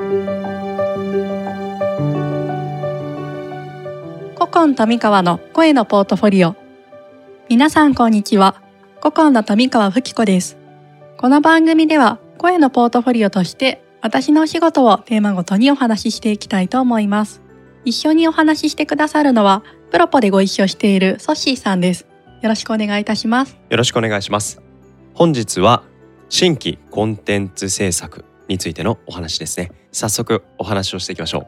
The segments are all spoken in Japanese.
古今富川の声のポートフォリオ。皆さんこんにちは。古今の富川吹子です。この番組では声のポートフォリオとして私のお仕事をテーマごとにお話ししていきたいと思います。一緒にお話ししてくださるのはプロポでご一緒しているソッシーさんです。よろしくお願いいたします。よろしくお願いします。本日は新規コンテンツ制作についてのお話ですね。早速お話をしていきましょう。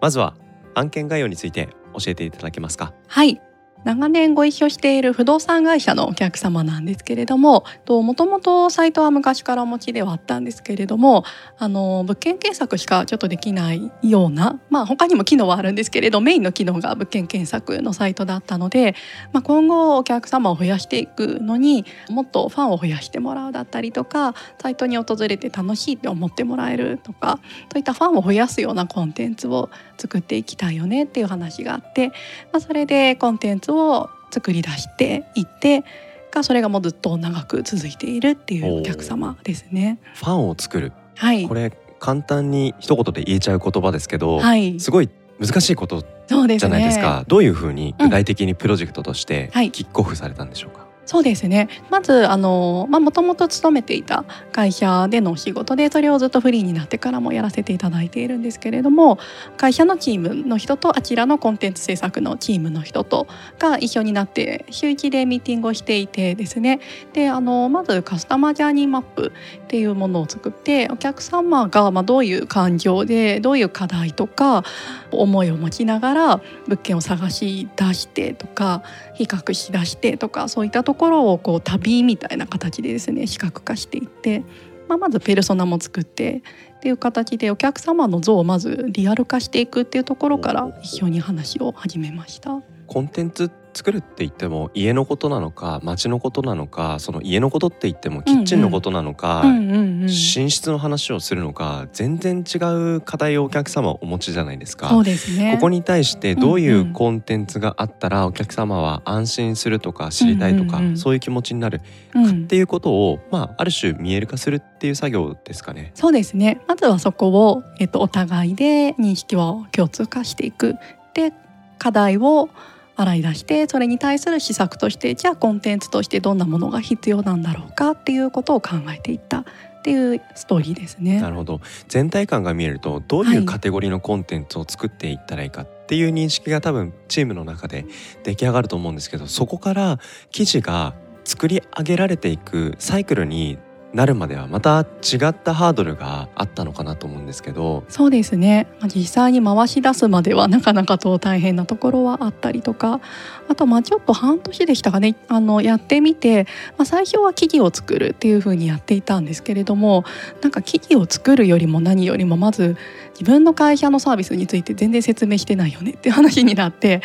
まずは案件概要について教えていただけますか？はい。長年ご一緒している不動産会社のお客様なんですけれどももともとサイトは昔からお持ちではあったんですけれどもあの物件検索しかちょっとできないような、まあ、他にも機能はあるんですけれどメインの機能が物件検索のサイトだったので、まあ、今後お客様を増やしていくのにもっとファンを増やしてもらうだったりとかサイトに訪れて楽しいって思ってもらえるとかそういったファンを増やすようなコンテンツを作っていきたいよねっていう話があって、まあ、それでコンテンツを作り出していってがそれがもうずっと長く続いているっていうお客様ですね。ファンを作る、はい、これ簡単に一言で言えちゃう言葉ですけど、はい、すごい難しいことじゃないですか。すね、どういうふうに具体的にプロジェクトとしてキックオフされたんでしょうか？うんそうですね。まずあのもともと勤めていた会社での仕事でそれをずっとフリーになってからもやらせていただいているんですけれども会社のチームの人とあちらのコンテンツ制作のチームの人とが一緒になって週1でミーティングをしていてですね。であのまずカスタマージャーニーマップっていうものを作ってお客様がまどういう感情でどういう課題とか思いを持ちながら物件を探し出してとか比較しだしてとかそういったところをこう旅みたいな形でですね視覚化していって、まあ、まずペルソナも作ってっていう形でお客様の像をまずリアル化していくっていうところから一緒に話を始めました。コンテンツ作るって言っても家のことなのか街のことなのかその家のことって言ってもキッチンのことなのか、寝室の話をするのか全然違う課題をお客様お持ちじゃないですか。そうですね、ここに対してどういうコンテンツがあったらお客様は安心するとか知りたいとか、そういう気持ちになる。かっていうことを、まあ、ある種見える化するっていう作業ですかね。そうですね。まずはそこを、えっと、お互いで認識を共通化していく。で課題を洗い出してそれに対する施策としてじゃあコンテンツとしてどんなものが必要なんだろうかっていうことを考えていったっていうストーリーですね。なるほど全体感が見えるとどういうカテゴリーのコンテンツを作っていったらいいかっていう認識が多分チームの中で出来上がると思うんですけどそこから記事が作り上げられていくサイクルになるまではまた違ったハードルがあったのかなと思うんですけど。そうですね。実際に回し出すまではなかなかと大変なところはあったりとか。あとまあちょっと半年でしたかね。あのやってみて、まあ、最初は記事を作るっていうふうにやっていたんですけれどもなんか記事を作るよりも何よりもまず自分の会社のサービスについて全然説明してないよねっていう話になって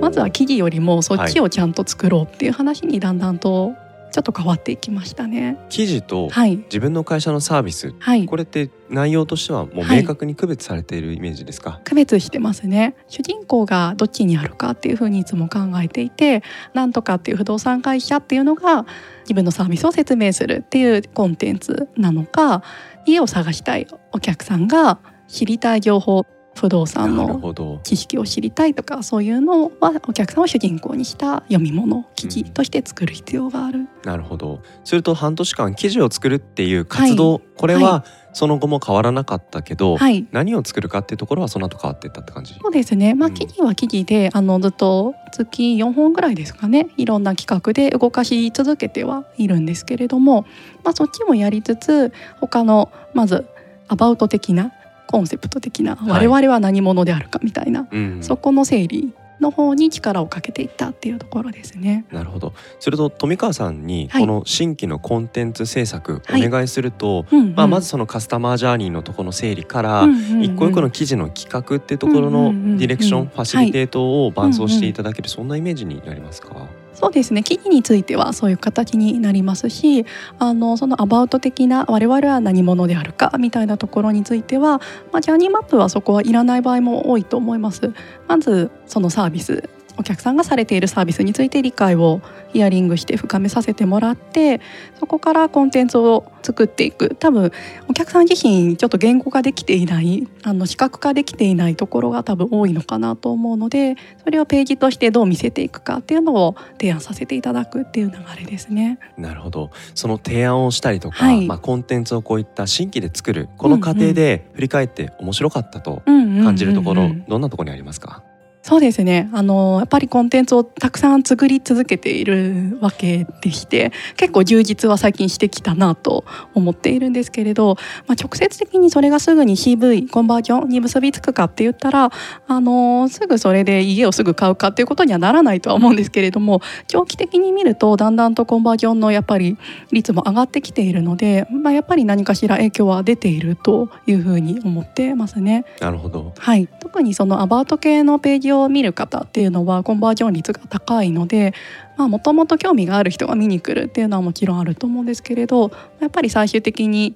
まずは記事よりもそっちをちゃんと作ろうっていう話にだんだんとちょっと変わっていきましたね。記事と自分の会社のサービス、はい、これって内容としてはもう明確に区別されているイメージですか、はい、区別してますね。主人公がどっちにあるかっていうふうにいつも考えていてなんとかっていう不動産会社っていうのが自分のサービスを説明するっていうコンテンツなのか家を探したいお客さんが知りたい情報不動産の知識を知りたいとかそういうのはお客さんを主人公にした読み物記事として作る必要がある。うん、なるほど。すると半年間記事を作るっていう活動、はい、これはその後も変わらなかったけど、はい、何を作るかっていうところはその後変わっていったって感じ？そうですね、まあ、記事は記事で、うん、あのずっと月4本ぐらいですかね。いろんな企画で動かし続けてはいるんですけれども、まあ、そっちもやりつつ他のまずアバウト的なコンセプト的な、我々は何者であるかみたいな、うん、そこの整理の方に力をかけていったっていうところですね。なるほど。それと富川さんにこの新規のコンテンツ制作お願いすると、はいまあまずそのカスタマージャーニーのところの整理から、一個一個の記事の企画っていうところのディレクション、ファシリテートを伴走していただける、そんなイメージになりますか？そうですね記事についてはそういう形になりますしあのそのアバウト的な我々は何者であるかみたいなところについては、まあ、ジャーニーマップはそこはいらない場合も多いと思います。まずそのサービスお客さんがされているサービスについて理解をヒアリングして深めさせてもらってそこからコンテンツを作っていく。多分お客さん自身ちょっと言語化できていないあの視覚化できていないところが多分多いのかなと思うのでそれをページとしてどう見せていくかっていうのを提案させていただくっていう流れですね。なるほど。その提案をしたりとか、はい、まあ、コンテンツをこういった新規で作るこの過程で振り返って面白かったと感じるところ、どんなところにありますか？そうですね。あのやっぱりコンテンツをたくさん作り続けているわけでして結構充実は最近してきたなと思っているんですけれど、まあ、直接的にそれがすぐに CV コンバージョンに結びつくかって言ったらあのすぐそれで家をすぐ買うかっていうことにはならないとは思うんですけれども長期的に見るとだんだんとコンバージョンのやっぱり率も上がってきているので、まあ、やっぱり何かしら影響は出ているというふうに思ってますね。なるほど、はい、特にそのアバウト系のページを見る方っていうのはコンバージョン率が高いのでもともと興味がある人が見に来るっていうのはもちろんあると思うんですけれどやっぱり最終的に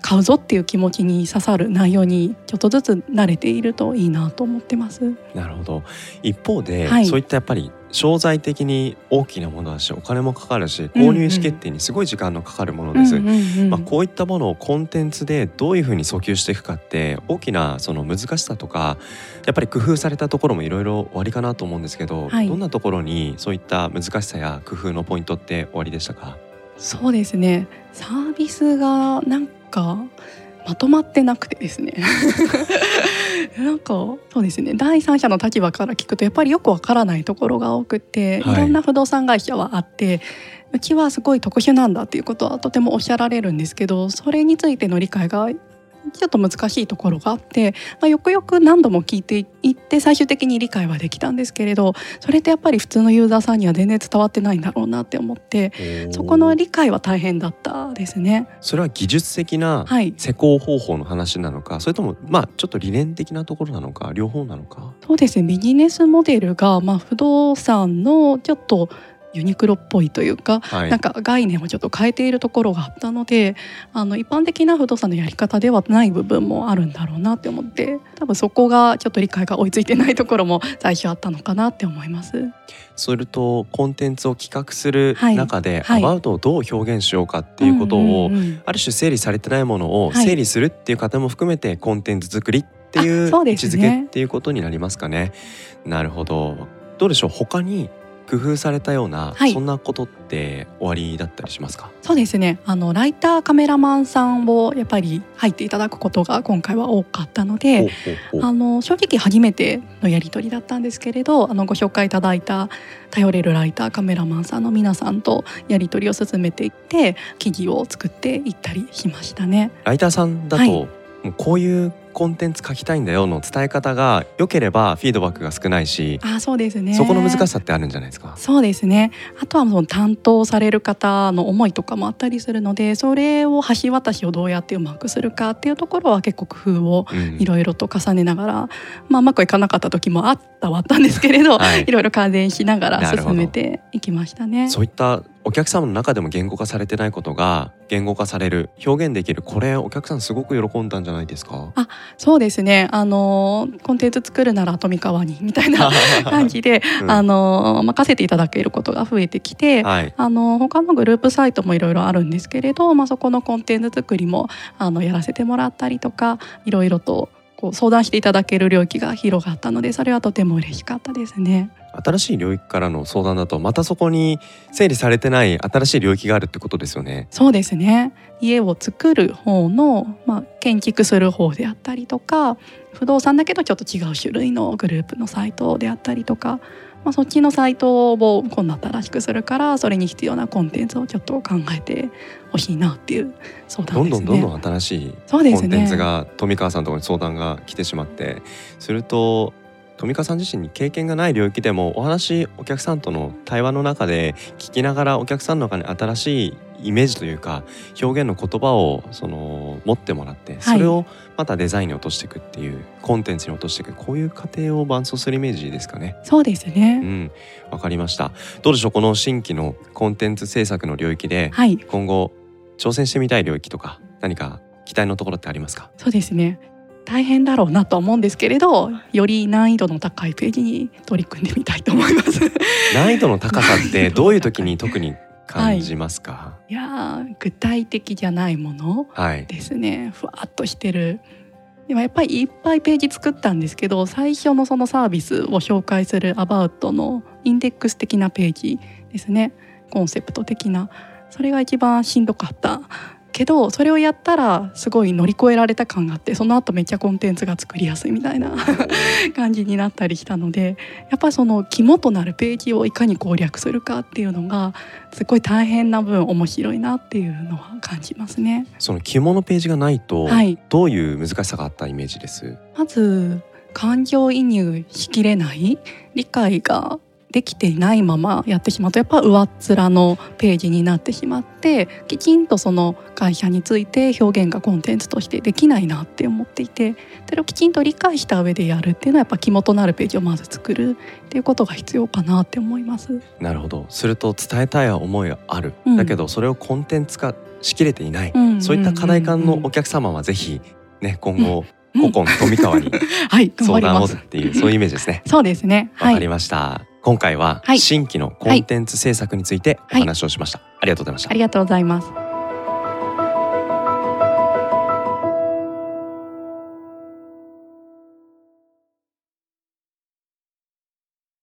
買うぞっていう気持ちに刺さる内容にちょっとずつ慣れているといいなと思ってます。なるほど一方で、はい、そういったやっぱり商材的に大きなものだしお金もかかるし購入意思決定にすごい時間のかかるものです。まあ、こういったものをコンテンツでどういうふうに訴求していくかって大きなその難しさとかやっぱり工夫されたところもいろいろおありかなと思うんですけど、はい、どんなところにそういった難しさや工夫のポイントっておありでしたか？そうですね。サービスがなんかまとまってなくてですねなんかそうですね。第三者の立場から聞くとやっぱりよくわからないところが多くて、はい、いろんな不動産会社はあってうちはすごい特殊なんだっていうことはとてもおっしゃられるんですけどそれについての理解がちょっと難しいところがあって、まあ、よくよく何度も聞いていって最終的に理解はできたんですけれどそれってやっぱり普通のユーザーさんには全然伝わってないんだろうなって思ってそこの理解は大変だったですね。それは技術的な施工方法の話なのか、はい、それともまあちょっと理念的なところなのか両方なのか？そうですね。ビジネスモデルが、まあ、不動産のちょっとユニクロっぽいというか、はい、なんか概念をちょっと変えているところがあったのであの一般的な不動産のやり方ではない部分もあるんだろうなって思って多分そこがちょっと理解が追いついてないところも最初あったのかなって思います。それとコンテンツを企画する中で、はい、アバウトをどう表現しようかっていうことを、ある種整理されてないものを整理するっていう方も含めてコンテンツ作りっていう位置づけっていうことになりますかね。なるほど。どうでしょう？他に工夫されたような、はい、そんなことって終わりだったりしますか？そうですね。あのライターカメラマンさんをやっぱり入っていただくことが今回は多かったのであの正直初めてのやり取りだったんですけれどあのご紹介いただいた頼れるライターカメラマンさんの皆さんとやり取りを進めていって記事を作っていったりしましたね。ライターさんだと、はい。もうこういうコンテンツ書きたいんだよの伝え方が良ければフィードバックが少ないしあそうですね。そこの難しさってあるんじゃないですか？そうですね。あとはその担当される方の思いとかもあったりするのでそれを橋渡しをどうやってうまくするかっていうところは結構工夫をいろいろと重ねながら、うん、まあうまくいかなかった時もあったはあったんですけれど、はい、いろいろ改善しながら進めていきましたね。そういったお客様の中でも言語化されてないことが言語化される表現できるこれお客さんすごく喜んだんじゃないですか？あそうですね。あのコンテンツ作るなら富川にみたいな 感じで、うん、あの任せていただけることが増えてきて、はい、あの他のグループサイトもいろいろあるんですけれど、まあ、そこのコンテンツ作りもあのやらせてもらったりとかいろいろとこう相談していただける領域が広がったのでそれはとても嬉しかったですね。新しい領域からの相談だとまたそこに整理されてない新しい領域があるってことですよね。そうですね家を作る方の、まあ、建築する方であったりとか不動産だけどちょっと違う種類のグループのサイトであったりとか、まあ、そっちのサイトを今度新しくするからそれに必要なコンテンツをちょっと考えてほしいなっていう相談ですね。どんどんどんどん新しいコンテンツが富川さんのところに相談が来てしまってすると富川さん自身に経験がない領域でもお話お客さんとの対話の中で聞きながらお客さんの中に新しいイメージというか表現の言葉をその持ってもらってそれをまたデザインに落としていくっていう、はい、コンテンツに落としていくこういう過程を伴走するイメージですかね。そうですね。うん、わかりました。どうでしょう？この新規のコンテンツ制作の領域で、今後挑戦してみたい領域とか何か期待のところってありますか？そうですね。大変だろうなとは思うんですけれどより難易度の高いページに取り組んでみたいと思います。難易度の高さってどういう時に特に感じますか、はい、いや具体的じゃないものですね、はい、ふわっとしてる。でもやっぱりいっぱいページ作ったんですけど最初のそのサービスを紹介するアバウトのインデックス的なページですね。コンセプト的な。それが一番しんどかったけどそれをやったらすごい乗り越えられた感があってその後めっちゃコンテンツが作りやすいみたいな 感じになったりしたのでやっぱその肝となるページをいかに攻略するかっていうのがすごい大変な分面白いなっていうのは感じますね。その肝のページがないと、はい、どういう難しさがあったイメージです？まず感情移入しきれない理解ができていないままやってしまうとやっぱ上っ面のページになってしまってきちんとその会社について表現がコンテンツとしてできないなって思っていてそれをきちんと理解した上でやるっていうのはやっぱ肝となるページをまず作るっていうことが必要かなって思います。なるほどすると伝えたい思いはある、うん、だけどそれをコンテンツ化しきれていない、うん、そういった課題感のお客様はぜひね今後、古今富川に 相談をっていう、そういうイメージですね。そうですね。わかりました。今回は新規のコンテンツ制作についてお話をしました、はい、ありがとうございました。ありがとうございます